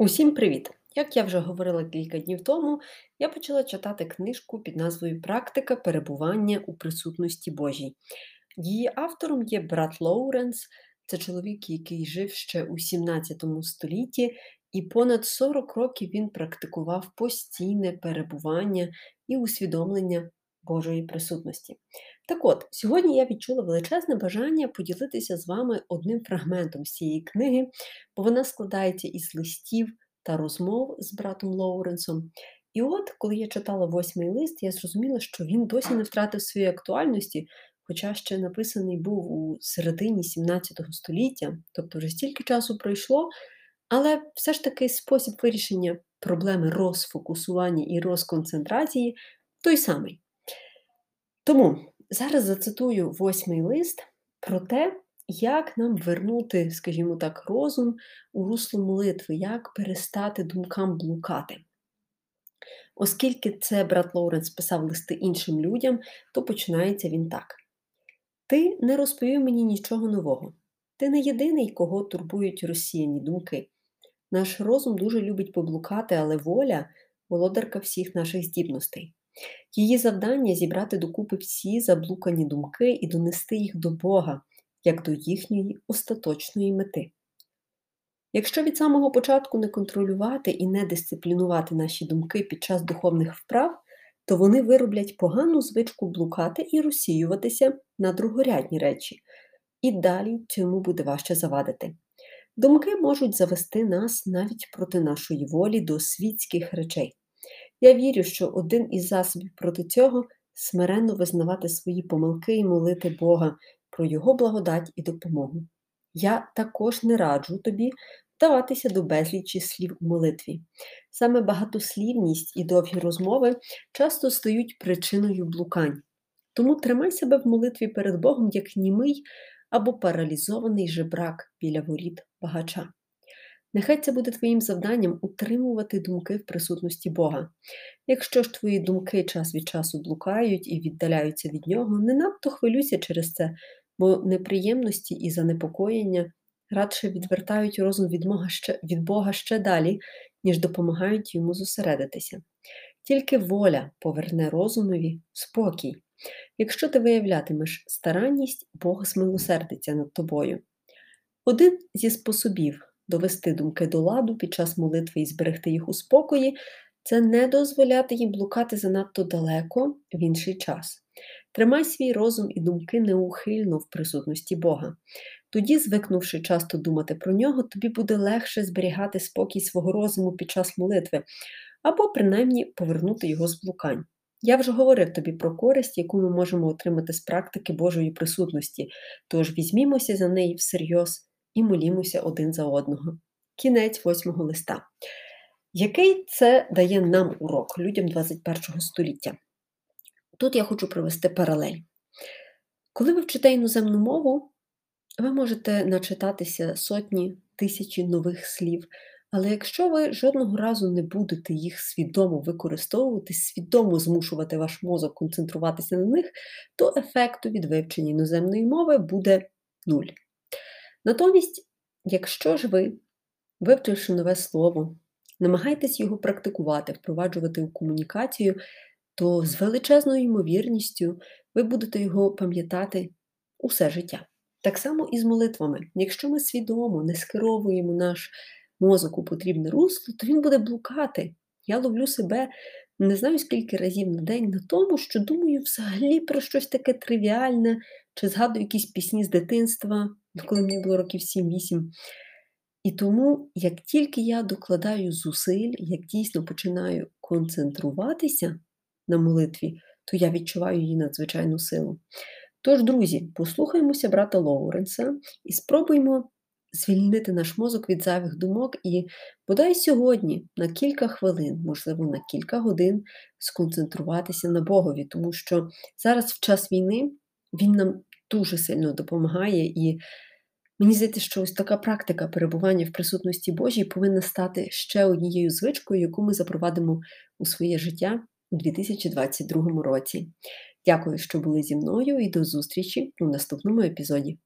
Усім привіт! Як я вже говорила кілька днів тому, я почала читати книжку під назвою Практика перебування у присутності Божій. Її автором є брат Лоуренс, це чоловік, який жив ще у 17 столітті, і понад 40 років він практикував постійне перебування і усвідомлення Божої присутності. Так от, сьогодні я відчула величезне бажання поділитися з вами одним фрагментом з цієї книги, бо вона складається із листів та розмов з братом Лоуренсом. І от, коли я читала восьмий лист, я зрозуміла, що він досі не втратив своєї актуальності, хоча ще написаний був у середині 17 століття, тобто вже стільки часу пройшло, але все ж таки спосіб вирішення проблеми розфокусування і розконцентрації той самий. Тому зараз зацитую восьмий лист про те, як нам вернути, скажімо так, розум у русло молитви, як перестати думкам блукати. Оскільки це брат Лоуренс писав листи іншим людям, то починається він так: Ти не розповів мені нічого нового. Ти не єдиний, кого турбують розсіяні думки. Наш розум дуже любить поблукати, але воля володарка всіх наших здібностей. Її завдання зібрати докупи всі заблукані думки і донести їх до Бога, як до їхньої остаточної мети. Якщо від самого початку не контролювати і не дисциплінувати наші думки під час духовних вправ, то вони вироблять погану звичку блукати і розсіюватися на другорядні речі, і далі цьому буде важче завадити. Думки можуть завести нас навіть проти нашої волі до світських речей. Я вірю, що один із засобів проти цього смиренно визнавати свої помилки і молити Бога про Його благодать і допомогу. Я також не раджу тобі вдаватися до безлічі слів у молитві. Саме багатослівність і довгі розмови часто стають причиною блукань. Тому тримай себе в молитві перед Богом як німий або паралізований жебрак біля воріт багача. Нехай це буде твоїм завданням утримувати думки в присутності Бога. Якщо ж твої думки час від часу блукають і віддаляються від нього, не надто хвилюйся через це, бо неприємності і занепокоєння радше відвертають розум від Бога ще, від Бога ще далі, ніж допомагають йому зосередитися. Тільки воля поверне розумові спокій. Якщо ти виявлятимеш старанність, Бог змилосердиться над тобою. Один зі способів довести думки до ладу під час молитви і зберегти їх у спокої, це не дозволяти їм блукати занадто далеко в інший час. Тримай свій розум і думки неухильно в присутності Бога. Тоді, звикнувши часто думати про нього, тобі буде легше зберігати спокій свого розуму під час молитви, або принаймні повернути його з блукань. Я вже говорив тобі про користь, яку ми можемо отримати з практики Божої присутності, тож візьмімося за неї всерйоз і молімося один за одного. Кінець восьмого листа. Який це дає нам урок людям 21 століття? Тут я хочу провести паралель. Коли ви вчите іноземну мову, ви можете начитатися сотні тисячі нових слів, але якщо ви жодного разу не будете їх свідомо використовувати, свідомо змушувати ваш мозок концентруватися на них, то ефекту від вивчення іноземної мови буде нуль. Натомість, якщо ж ви, вивчивши нове слово, намагаєтесь його практикувати, впроваджувати у комунікацію, то з величезною ймовірністю ви будете його пам'ятати усе життя. Так само і з молитвами. Якщо ми свідомо не скеровуємо наш мозок у потрібне русло, то він буде блукати. Я ловлю себе не знаю скільки разів на день на тому, що думаю взагалі про щось таке тривіальне, чи згадую якісь пісні з дитинства, коли мені було років 7-8. І тому, як тільки я докладаю зусиль, як дійсно починаю концентруватися на молитві, то я відчуваю її надзвичайну силу. Тож, друзі, послухаємося брата Лоуренса і спробуємо звільнити наш мозок від зайвих думок і бодай сьогодні на кілька хвилин, можливо, на кілька годин сконцентруватися на Богові, тому що зараз в час війни він нам дуже сильно допомагає і. Мені здається, що ось така практика перебування в присутності Божій повинна стати ще однією звичкою, яку ми запровадимо у своє життя у 2022 році. Дякую, що були зі мною, і до зустрічі у наступному епізоді.